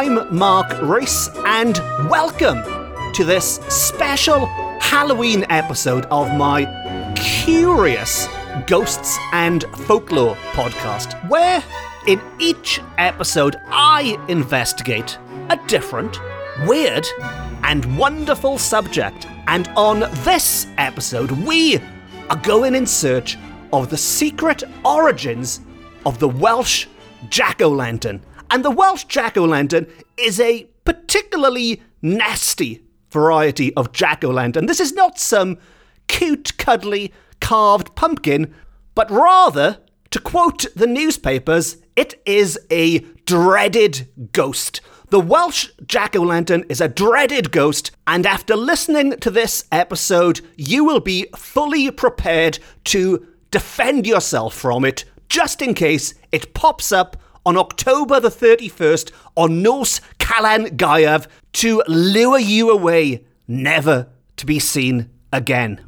I'm Mark Rees, and welcome to this special Halloween episode of my curious Ghosts and Folklore podcast, where in each episode I investigate a different, weird, and wonderful subject. And on this episode, we are going in search of the secret origins of the Welsh jack o' lantern. And the Welsh jack o' lantern is a particularly nasty variety of jack o' lantern. This is not some cute, cuddly, carved pumpkin, but rather, to quote the newspapers, it is a dreaded ghost. The Welsh jack o' lantern is a dreaded ghost, and after listening to this episode, you will be fully prepared to defend yourself from it just in case it pops up on October the 31st on Nos Calan Gaeaf to lure you away, never to be seen again.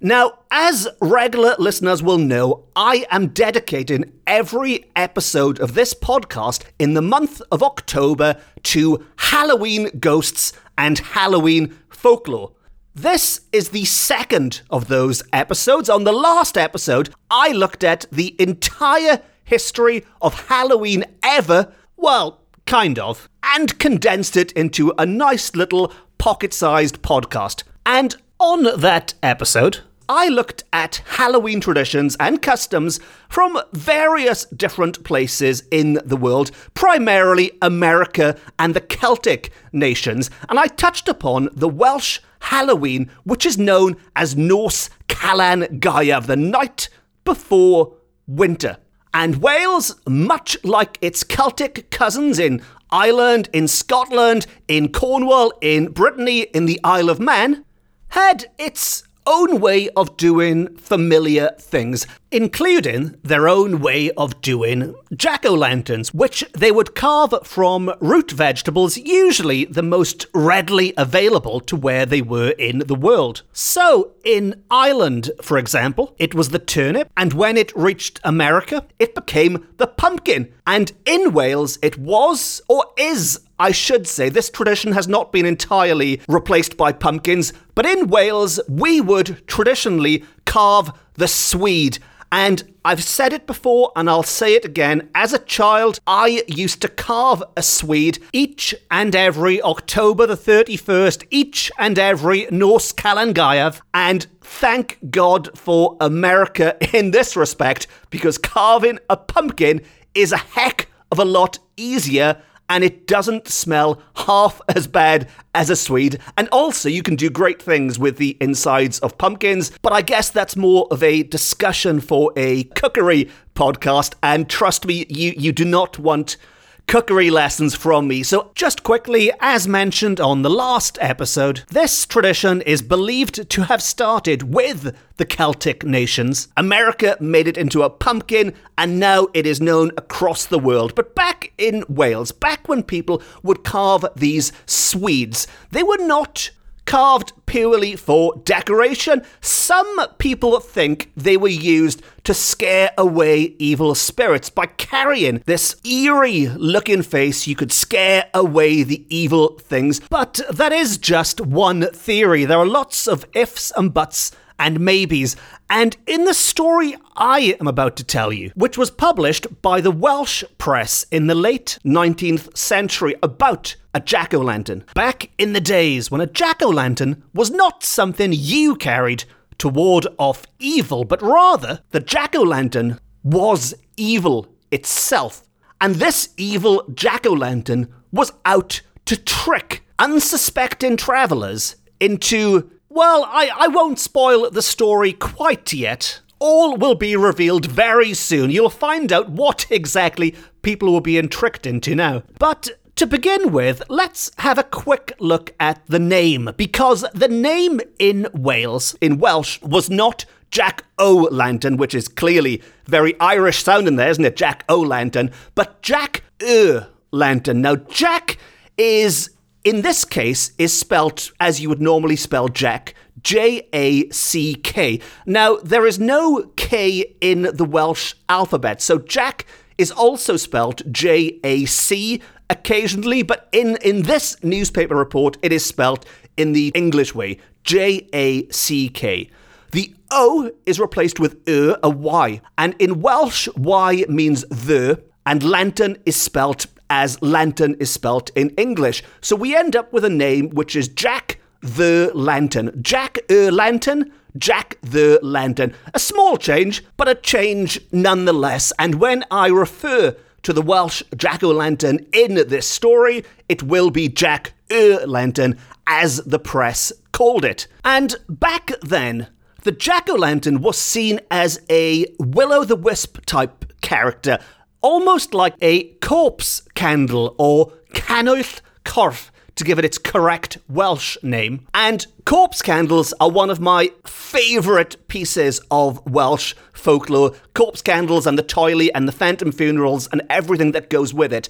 Now, as regular listeners will know, I am dedicating every episode of this podcast in the month of October to Halloween ghosts and Halloween folklore. This is the second of those episodes. On the last episode, I looked at the entire history of Halloween ever, well, kind of, and condensed it into a nice little pocket sized podcast. And on that episode, I looked at Halloween traditions and customs from various different places in the world, primarily America and the Celtic nations, and I touched upon the Welsh Halloween, which is known as Nos Calan Gaeaf, the night before winter. And Wales, much like its Celtic cousins in Ireland, in Scotland, in Cornwall, in Brittany, in the Isle of Man, had its own way of doing familiar things, including their own way of doing jack o' lanterns, which they would carve from root vegetables, usually the most readily available to where they were in the world. So, in Ireland, for example, it was the turnip, and when it reached America, it became the pumpkin. And in Wales, it was, or is, I should say, this tradition has not been entirely replaced by pumpkins, but in Wales, we would traditionally carve the Swede. And I've said it before and I'll say it again. As a child, I used to carve a Swede each and every October the 31st, each and every Nos Calan Gaeaf. And thank God for America in this respect, because carving a pumpkin is a heck of a lot easier and it doesn't smell half as bad as a Swede. And also, you can do great things with the insides of pumpkins, but I guess that's more of a discussion for a cookery podcast. And trust me, you, you do not want cookery lessons from me. So, just quickly, as mentioned on the last episode, this tradition is believed to have started with the Celtic nations. America made it into a pumpkin, and now it is known across the world. But back in Wales, back when people would carve these Swedes, they were not carved purely for decoration. Some people think they were used to scare away evil spirits. By carrying this eerie looking face, you could scare away the evil things. But that is just one theory. There are lots of ifs and buts and maybes. And in the story I am about to tell you, which was published by the Welsh press in the late 19th century about a jack o' lantern, back in the days when a jack o' lantern was not something you carried to ward off evil, but rather the jack o' lantern was evil itself. And this evil jack o' lantern was out to trick unsuspecting travellers into well, I, I won't spoil the story quite yet. All will be revealed very soon. You'll find out what exactly people were being tricked into now. But to begin with, let's have a quick look at the name, because the name in Wales, in Welsh, was not Jack O'Lantern, which is clearly very Irish sounding there, isn't it? Jack O'Lantern, but Jack O' Lantern. Now, Jack is in this case is spelt as you would normally spell Jack, J A C K. Now, there is no K in the Welsh alphabet, so Jack is also spelt J A C occasionally, but in, in this newspaper report, it is spelt in the English way, J A C K. The O is replaced with a Y, and in Welsh, Y means the, and lantern is spelt as lantern is spelt in English. So we end up with a name which is Jack the Lantern. Jack E Lantern, Jack the Lantern. A small change, but a change nonetheless. And when I refer to the Welsh Jack o' Lantern in this story, it will be Jack E Lantern, as the press called it. And back then, the Jack o' Lantern was seen as a will o' the wisp type character, almost like a corpse candle or canwyll corff to give it its correct Welsh name. And corpse candles are one of my favourite pieces of Welsh folklore. Corpse candles and the toili and the phantom funerals and everything that goes with it.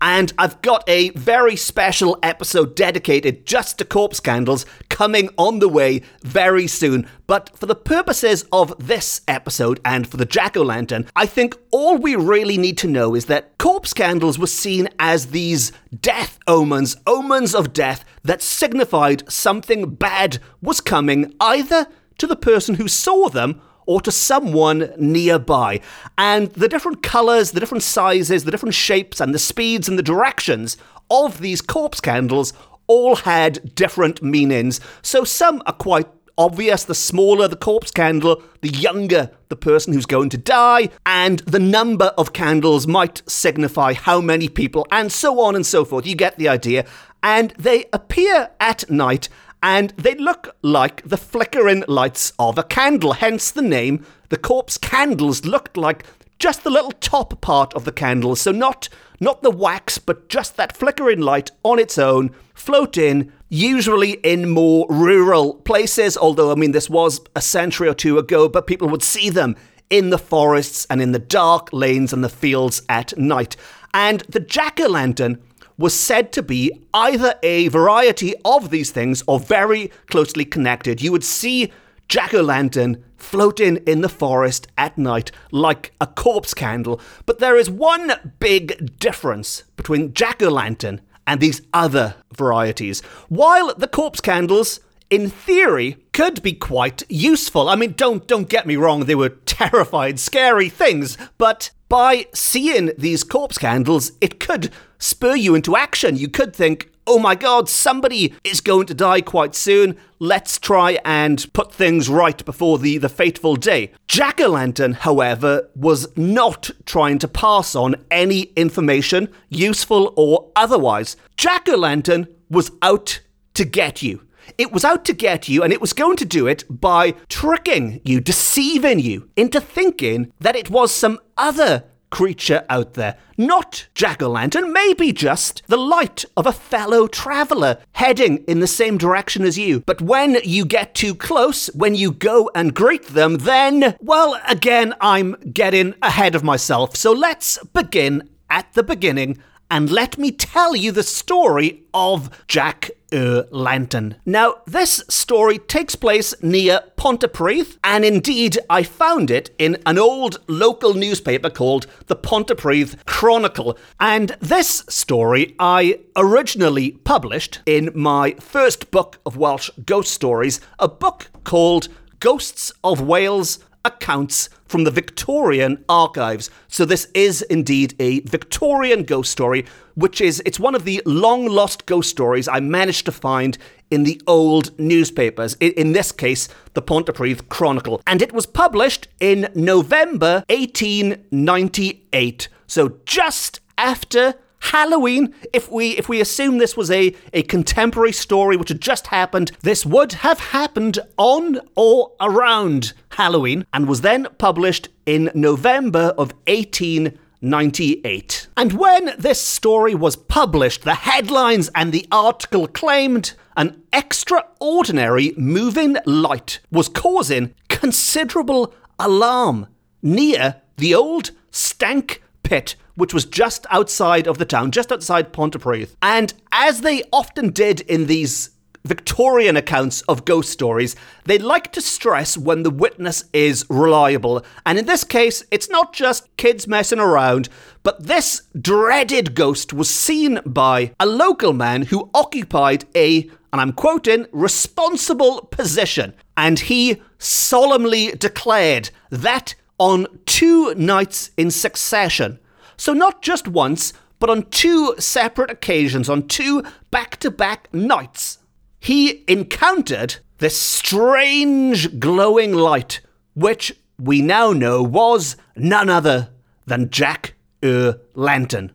And I've got a very special episode dedicated just to corpse candles coming on the way very soon. But for the purposes of this episode and for the jack o' lantern, I think all we really need to know is that corpse candles were seen as these death omens, omens of death that signified something bad was coming either to the person who saw them or to someone nearby. And the different colours, the different sizes, the different shapes, and the speeds and the directions of these corpse candles all had different meanings. So some are quite obvious. The smaller the corpse candle, the younger the person who's going to die, and the number of candles might signify how many people, and so on and so forth. You get the idea. And they appear at night and they look like the flickering lights of a candle, hence the name. The corpse candles looked like just the little top part of the candle, so not not the wax, but just that flickering light on its own, float in, usually in more rural places, although I mean this was a century or two ago, but people would see them in the forests and in the dark lanes and the fields at night. And the jack-o'-lantern was said to be either a variety of these things or very closely connected. You would see jack o' lantern floating in the forest at night like a corpse candle. But there is one big difference between jack o' lantern and these other varieties. While the corpse candles in theory, could be quite useful. I mean, don't don't get me wrong, they were terrified, scary things, but by seeing these corpse candles, it could spur you into action. You could think, oh my god, somebody is going to die quite soon. Let's try and put things right before the, the fateful day. Jack o' Lantern, however, was not trying to pass on any information, useful or otherwise. Jack o' Lantern was out to get you. It was out to get you, and it was going to do it by tricking you, deceiving you into thinking that it was some other creature out there. Not Jack o' lantern, maybe just the light of a fellow traveller heading in the same direction as you. But when you get too close, when you go and greet them, then, well, again, I'm getting ahead of myself. So let's begin at the beginning and let me tell you the story of Jack o' Lantern. Now, this story takes place near Pontypridd, and indeed, I found it in an old local newspaper called the Pontypridd Chronicle. And this story I originally published in my first book of Welsh ghost stories, a book called Ghosts of Wales accounts from the Victorian archives. So this is indeed a Victorian ghost story, which is it's one of the long lost ghost stories I managed to find in the old newspapers. In this case, the Pontypridd Chronicle, and it was published in November 1898. So just after Halloween, if we if we assume this was a, a contemporary story which had just happened, this would have happened on or around Halloween and was then published in November of 1898. And when this story was published, the headlines and the article claimed an extraordinary moving light was causing considerable alarm near the old Stank pit, which was just outside of the town, just outside Pontypridd. And as they often did in these Victorian accounts of ghost stories, they like to stress when the witness is reliable. And in this case, it's not just kids messing around, but this dreaded ghost was seen by a local man who occupied a, and I'm quoting, responsible position. And he solemnly declared that on two nights in succession. So not just once, but on two separate occasions, on two back to back nights he encountered this strange glowing light, which we now know was none other than Jack Ur Lantern.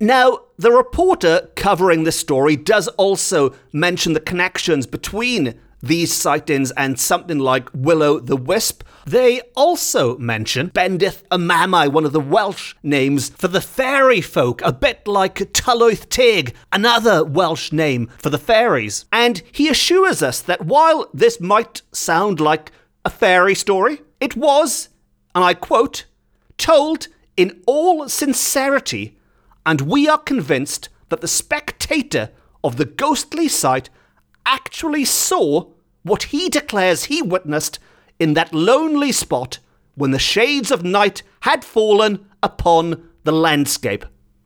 Now, the reporter covering this story does also mention the connections between these sightings and something like Will o' the Wisp. They also mention Bendith y Mamau, one of the Welsh names for the fairy folk, a bit like Tylwyth Teg, another Welsh name for the fairies. And he assures us that while this might sound like a fairy story, it was, and I quote, told in all sincerity, and we are convinced that the spectator of the ghostly sight actually saw what he declares he witnessed in that lonely spot when the shades of night had fallen upon the landscape.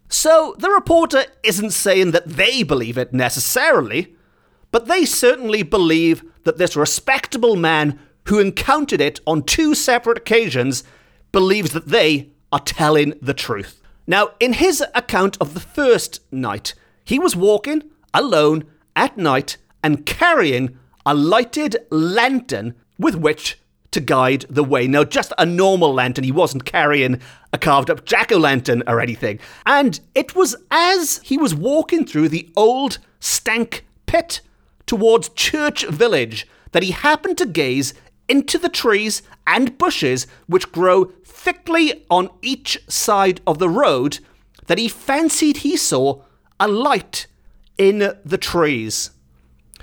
So the reporter isn't saying that they believe it necessarily, but they certainly believe that this respectable man who encountered it on two separate occasions believes that they are telling the truth. Now, in his account of the first night, he was walking alone at night and carrying a lighted lantern with which to guide the way. Now, just a normal lantern, he wasn't carrying a carved up jack o' lantern or anything. And it was as he was walking through the old stank pit towards Church Village that he happened to gaze into the trees and bushes which grow thickly on each side of the road that he fancied he saw a light in the trees.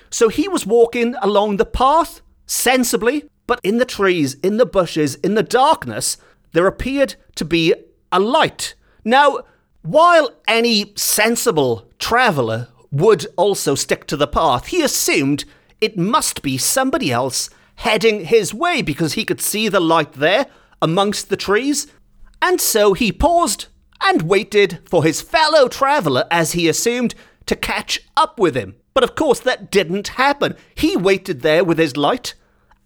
So he was walking along the path sensibly, but in the trees, in the bushes, in the darkness, there appeared to be a light. Now, while any sensible traveller would also stick to the path, he assumed it must be somebody else heading his way because he could see the light there amongst the trees. And so he paused and waited for his fellow traveller, as he assumed, to catch up with him. But of course, that didn't happen. He waited there with his light,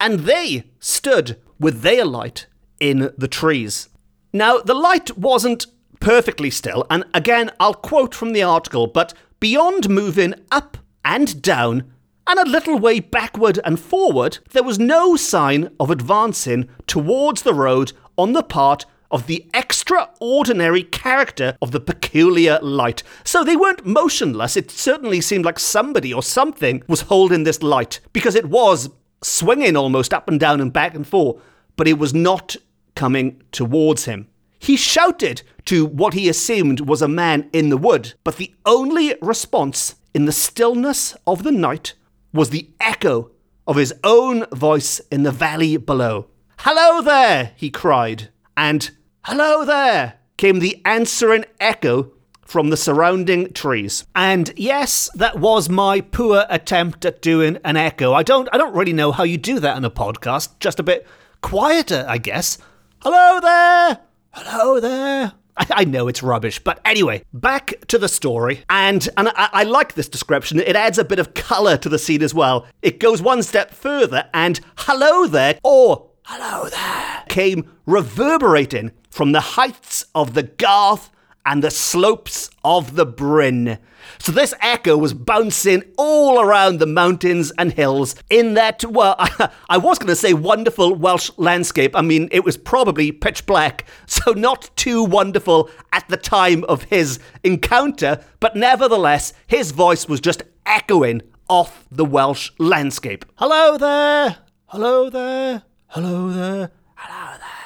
and they stood with their light in the trees. Now, the light wasn't perfectly still, and again, I'll quote from the article, but beyond moving up and down, and a little way backward and forward, there was no sign of advancing towards the road on the part of the extraordinary character of the peculiar light. So they weren't motionless. It certainly seemed like somebody or something was holding this light because it was swinging almost up and down and back and forth, but it was not coming towards him. He shouted to what he assumed was a man in the wood, but the only response in the stillness of the night was the echo of his own voice in the valley below. Hello there, he cried, and Hello there! came the answering echo from the surrounding trees. And yes, that was my poor attempt at doing an echo. I don't I don't really know how you do that in a podcast. Just a bit quieter, I guess. Hello there. Hello there. I, know it's rubbish, but anyway, back to the story. And and I, I like this description. It adds a bit of color to the scene as well. It goes one step further and hello there or hello there came reverberating from the heights of the Garth and the slopes of the Bryn. So this echo was bouncing all around the mountains and hills in that, well, I, was going to say wonderful Welsh landscape. I mean, it was probably pitch black, so not too wonderful at the time of his encounter, but nevertheless, his voice was just echoing off the Welsh landscape. Hello there! Hello there! Hello there! Hello there!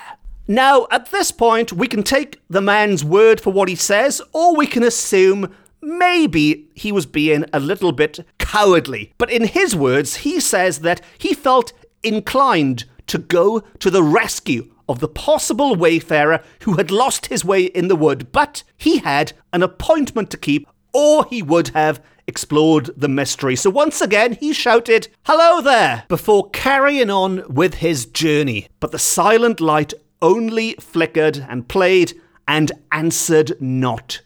Now, at this point, we can take the man's word for what he says, or we can assume maybe he was being a little bit cowardly. But in his words, he says that he felt inclined to go to the rescue of the possible wayfarer who had lost his way in the wood, but he had an appointment to keep, or he would have explored the mystery. So once again, he shouted, Hello there, before carrying on with his journey. But the silent light only flickered and played and answered not.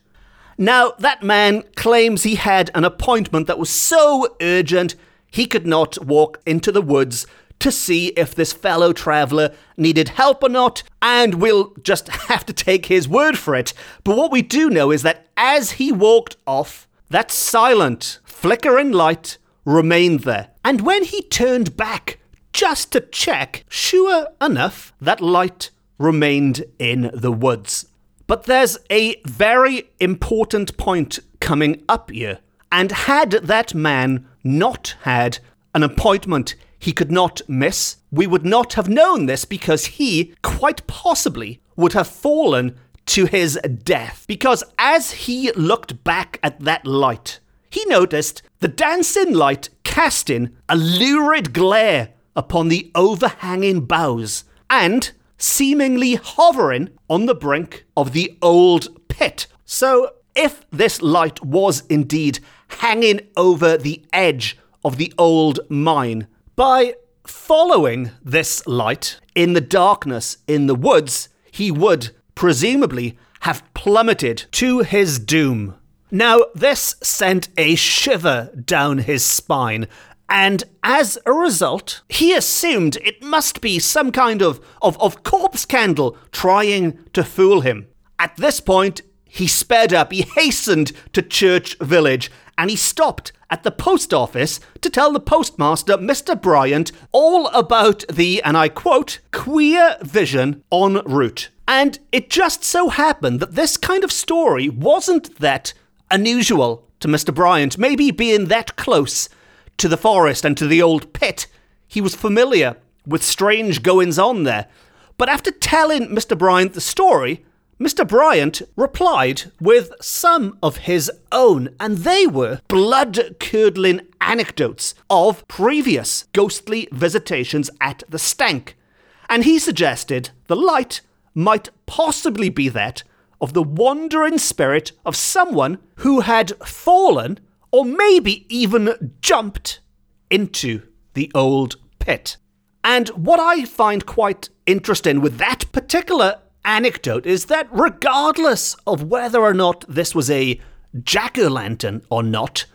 Now, that man claims he had an appointment that was so urgent he could not walk into the woods to see if this fellow traveller needed help or not, and we'll just have to take his word for it. But what we do know is that as he walked off, that silent, flickering light remained there. And when he turned back just to check, sure enough, that light remained in the woods. But there's a very important point coming up here. And had that man not had an appointment he could not miss, we would not have known this because he, quite possibly, would have fallen to his death. Because as he looked back at that light, he noticed the dancing light casting a lurid glare upon the overhanging boughs and seemingly hovering on the brink of the old pit. So, if this light was indeed hanging over the edge of the old mine, by following this light in the darkness in the woods, he would presumably have plummeted to his doom. Now, this sent a shiver down his spine, and as a result, he assumed it must be some kind of, of, of corpse candle trying to fool him. At this point, he sped up, he hastened to Church Village, and he stopped at the post office to tell the postmaster, Mr. Bryant, all about the, and I quote, queer vision en route. And it just so happened that this kind of story wasn't that unusual to Mr. Bryant, maybe being that close to the forest and to the old pit. He was familiar with strange goings on there. But after telling Mr. Bryant the story, Mr. Bryant replied with some of his own, and they were blood curdling anecdotes of previous ghostly visitations at the Stank. And he suggested the light might possibly be that of the wandering spirit of someone who had fallen or maybe even jumped into the old pit. And what I find quite interesting with that particular anecdote is that regardless of whether or not this was a jack o' lantern or not,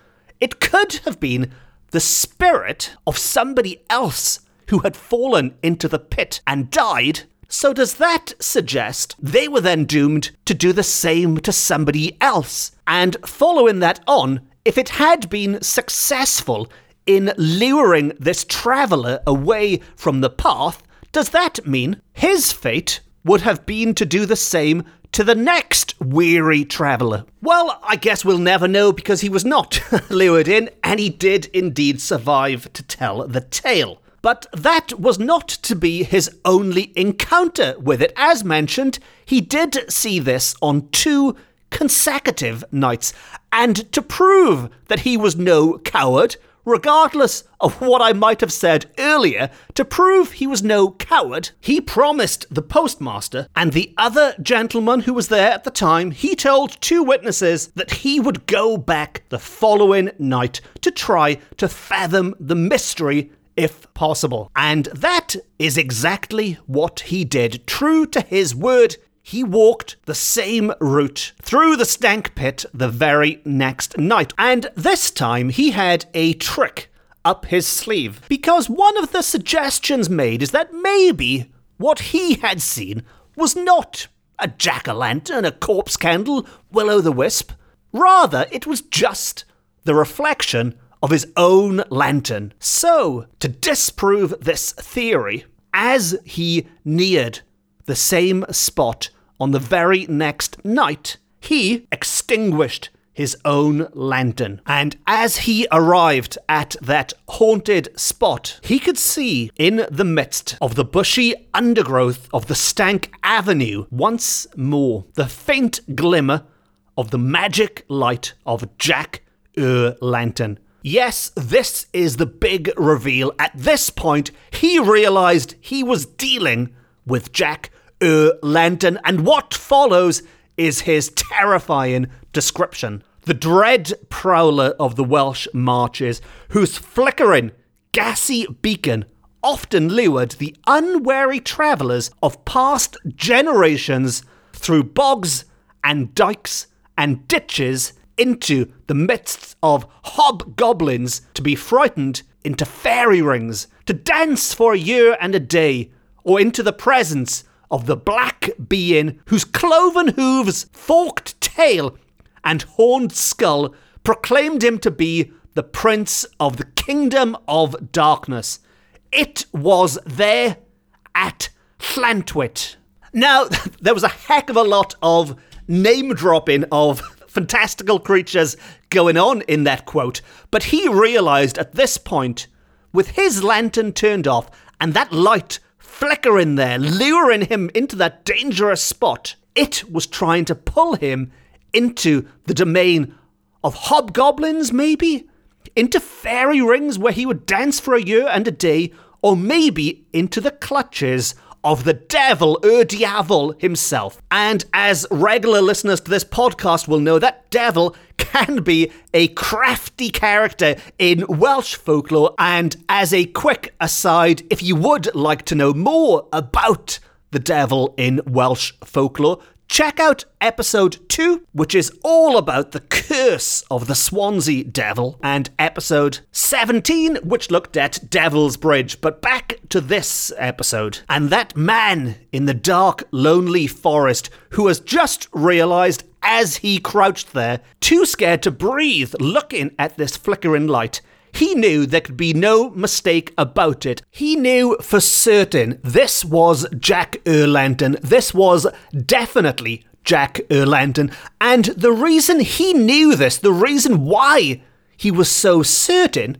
it could have been the spirit of somebody else who had fallen into the pit and died. So, does that suggest they were then doomed to do the same to somebody else? And following that on, if it had been successful in luring this traveller away from the path, does that mean his fate would have been to do the same to the next weary traveller? Well, I guess we'll never know because he was not lured in, and he did indeed survive to tell the tale. But that was not to be his only encounter with it. As mentioned, he did see this on two consecutive nights. And to prove that he was no coward, regardless of what I might have said earlier, to prove he was no coward, he promised the postmaster and the other gentleman who was there at the time, he told two witnesses that he would go back the following night to try to fathom the mystery if possible. And that is exactly what he did. True to his word, he walked the same route through the stank pit the very next night. And this time he had a trick up his sleeve. Because one of the suggestions made is that maybe what he had seen was not a jack o' lantern, a corpse candle, will o' the wisp. Rather, it was just the reflection of his own lantern. So, to disprove this theory, as he neared the same spot on the very next night, he extinguished his own lantern. And as he arrived at that haunted spot, he could see in the midst of the bushy undergrowth of the Stank Avenue once more the faint glimmer of the magic light of Jack Ur Lantern. Yes, this is the big reveal. At this point, he realized he was dealing with Jack Ur Lantern, and what follows is his terrifying description. The dread prowler of the Welsh marches, whose flickering, gassy beacon often lured the unwary travellers of past generations through bogs and dikes and ditches into the midst of hobgoblins to be frightened into fairy rings, to dance for a year and a day, or into the presence of the black being whose cloven hooves, forked tail, and horned skull proclaimed him to be the prince of the kingdom of darkness. It was there at Llantwit. Now, there was a heck of a lot of name dropping of fantastical creatures going on in that quote, but he realized at this point, with his lantern turned off and that light flickering there, luring him into that dangerous spot, it was trying to pull him into the domain of hobgoblins, maybe? Into fairy rings where he would dance for a year and a day, or maybe into the clutches of the devil, Ur Diafol himself. And as regular listeners to this podcast will know, that devil can be a crafty character in Welsh folklore. And as a quick aside, if you would like to know more about the devil in Welsh folklore, check out episode 2, which is all about the curse of the Swansea Devil, and episode 17, which looked at Devil's Bridge. But back to this episode. And that man in the dark, lonely forest who has just realised as he crouched there, too scared to breathe, looking at this flickering light, he knew there could be no mistake about it. He knew for certain this was Jack Erlantern. This was definitely Jack Erlantern. And the reason he knew this, the reason why he was so certain,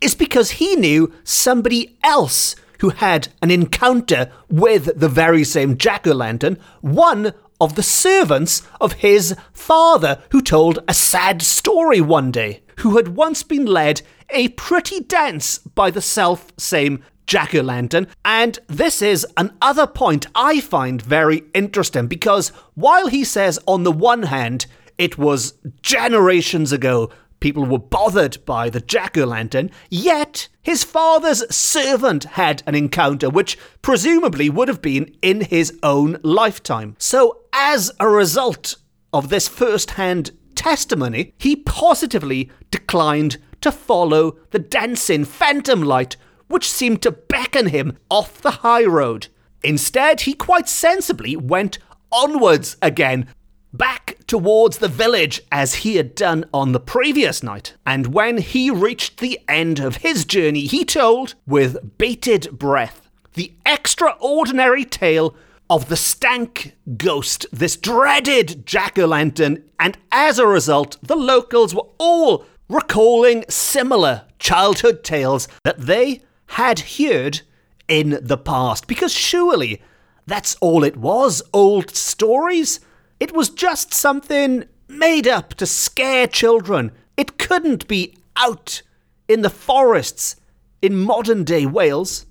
is because he knew somebody else who had an encounter with the very same Jack O'Lantern, one of the servants of his father, who told a sad story one day, who had once been led a pretty dance by the self same Jack o' lantern. And this is another point I find very interesting because while he says, on the one hand, it was generations ago people were bothered by the jack o' lantern, yet his father's servant had an encounter which presumably would have been in his own lifetime. So, as a result of this first hand testimony, he positively declined to follow the dancing phantom light which seemed to beckon him off the high road. Instead, he quite sensibly went onwards again, back towards the village as he had done on the previous night. And when he reached the end of his journey, he told, with bated breath, the extraordinary tale of the stank ghost, this dreaded jack o' lantern, and as a result, the locals were all recalling similar childhood tales that they had heard in the past. Because surely that's all it was old stories. It was just something made up to scare children. It couldn't be out in the forests in modern day Wales.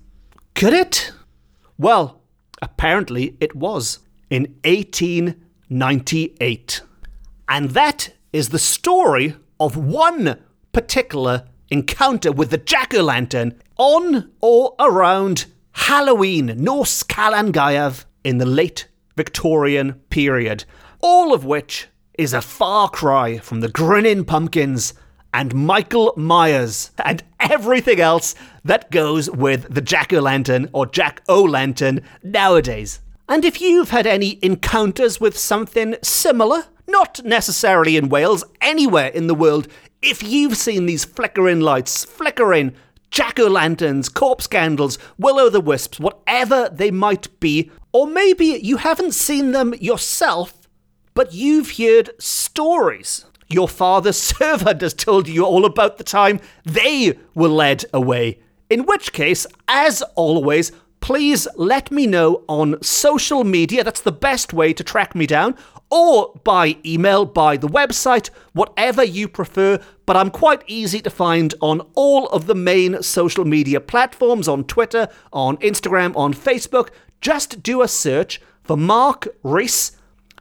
Could it? Well, apparently it was in 1898. And that is the story of one particular encounter with the jack o' lantern on or around Halloween, Nos Calan Gaeaf, in the late Victorian period, all of which is a far cry from the grinning pumpkins and Michael Myers and everything else that goes with the jack o' lantern or jack o' lantern nowadays. And if you've had any encounters with something similar, not necessarily in Wales, anywhere in the world, if you've seen these flickering lights, flickering jack o' lanterns, corpse candles, will o' the wisps, whatever they might be, or maybe you haven't seen them yourself, but you've heard stories. Your father's servant has told you all about the time they were led away. In which case, as always, please let me know on social media. That's the best way to track me down or by email, by the website, whatever you prefer. But I'm quite easy to find on all of the main social media platforms on Twitter, on Instagram, on Facebook. Just do a search for Mark Rees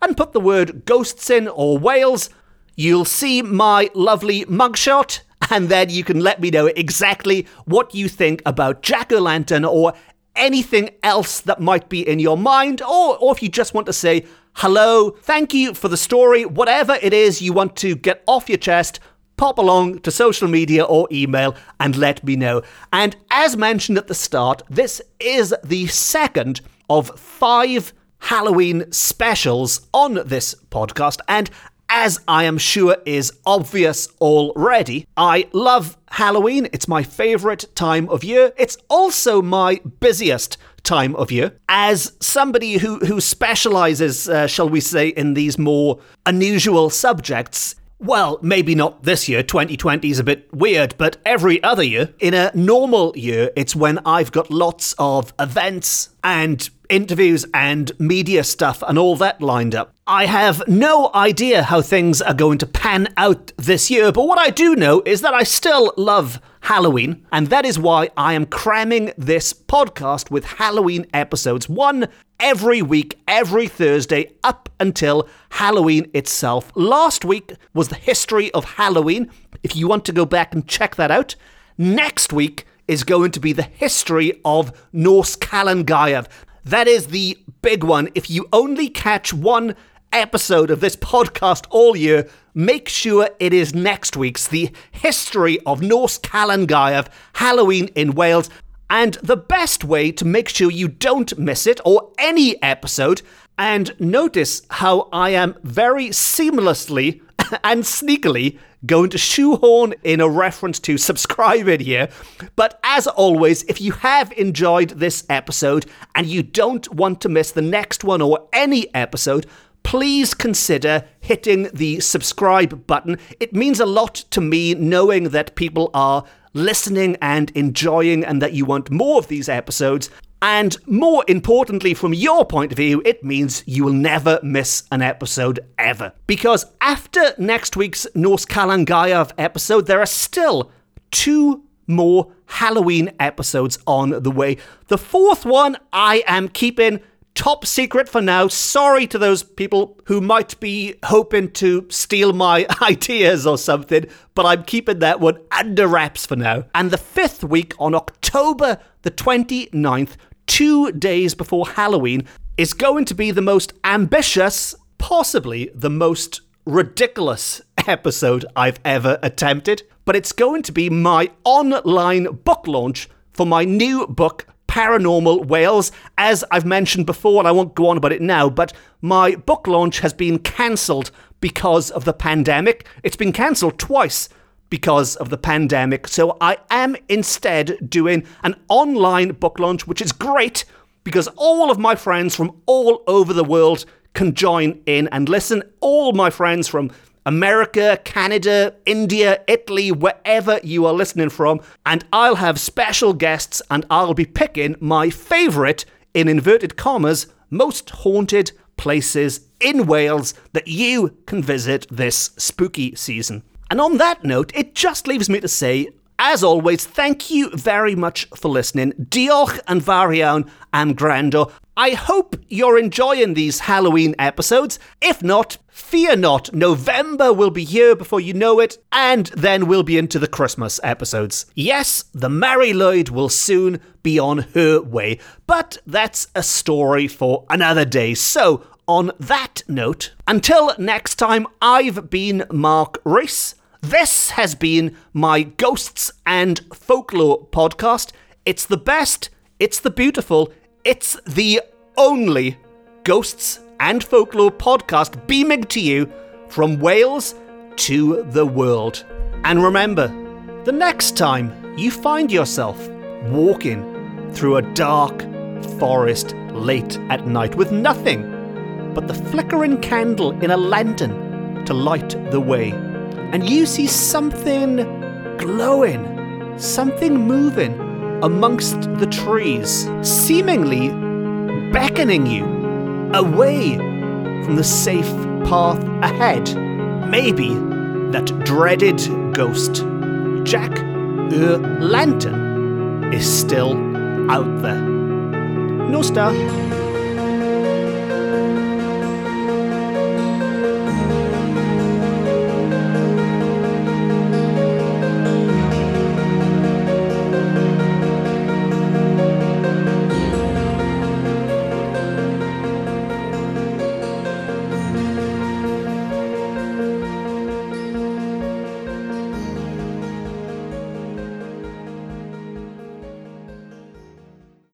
and put the word ghosts in or Wales, you'll see my lovely mugshot and then you can let me know exactly what you think about Jack O'Lantern or anything else that might be in your mind, or, or if you just want to say hello, thank you for the story, whatever it is you want to get off your chest, pop along to social media or email and let me know. And as mentioned at the start, this is the second of five Halloween specials on this podcast. And as I am sure is obvious already, I love Halloween. It's my favourite time of year. It's also my busiest time of year. As somebody who, who specialises, uh, shall we say, in these more unusual subjects, well, maybe not this year, 2020 is a bit weird, but every other year, in a normal year, it's when I've got lots of events and interviews and media stuff and all that lined up. I have no idea how things are going to pan out this year, but what I do know is that I still love Halloween, and that is why I am cramming this podcast with Halloween episodes, one every week, every Thursday, up until Halloween itself. Last week was the history of Halloween. If you want to go back and check that out, next week is going to be the history of Nos Calan Gaeaf. That is the big one. If you only catch one episode of this podcast all year, make sure it is next week's The History of Nos Calan Gaeaf, Halloween in Wales. And the best way to make sure you don't miss it or any episode, and notice how I am very seamlessly and sneakily going to shoehorn in a reference to subscribe in here. But as always, if you have enjoyed this episode and you don't want to miss the next one or any episode, please consider hitting the subscribe button. It means a lot to me knowing that people are listening and enjoying and that you want more of these episodes. And more importantly, from your point of view, it means you will never miss an episode ever. Because after next week's Nos Calan Gaeaf episode, there are still two more Halloween episodes on the way. The fourth one I am keeping top secret for now. Sorry to those people who might be hoping to steal my ideas or something, but I'm keeping that one under wraps for now. And the fifth week on October the 29th, two days before Halloween, is going to be the most ambitious, possibly the most ridiculous episode I've ever attempted. But it's going to be my online book launch for my new book, Paranormal Wales. As I've mentioned before, and I won't go on about it now, but my book launch has been cancelled because of the pandemic. It's been cancelled twice because of the pandemic. So I am instead doing an online book launch, which is great because all of my friends from all over the world can join in and listen. All my friends from America, Canada, India, Italy, wherever you are listening from, and I'll have special guests and I'll be picking my favourite, in inverted commas, most haunted places in Wales that you can visit this spooky season. And on that note, it just leaves me to say as always, thank you very much for listening. Diolch and fawr am wrando. I hope you're enjoying these Halloween episodes. If not, fear not. November will be here before you know it, and then we'll be into the Christmas episodes. Yes, the Mari Lwyd will soon be on her way, but that's a story for another day. So, on that note, until next time, I've been Mark Rees. This has been my Ghosts and Folklore podcast. It's the best, it's the beautiful, it's the only Ghosts and Folklore podcast beaming to you from Wales to the world. And remember, the next time you find yourself walking through a dark forest late at night with nothing but the flickering candle in a lantern to light the way and you see something glowing, something moving amongst the trees, seemingly beckoning you away from the safe path ahead. Maybe that dreaded ghost, Jack Ur Lantern, is still out there. Nos da.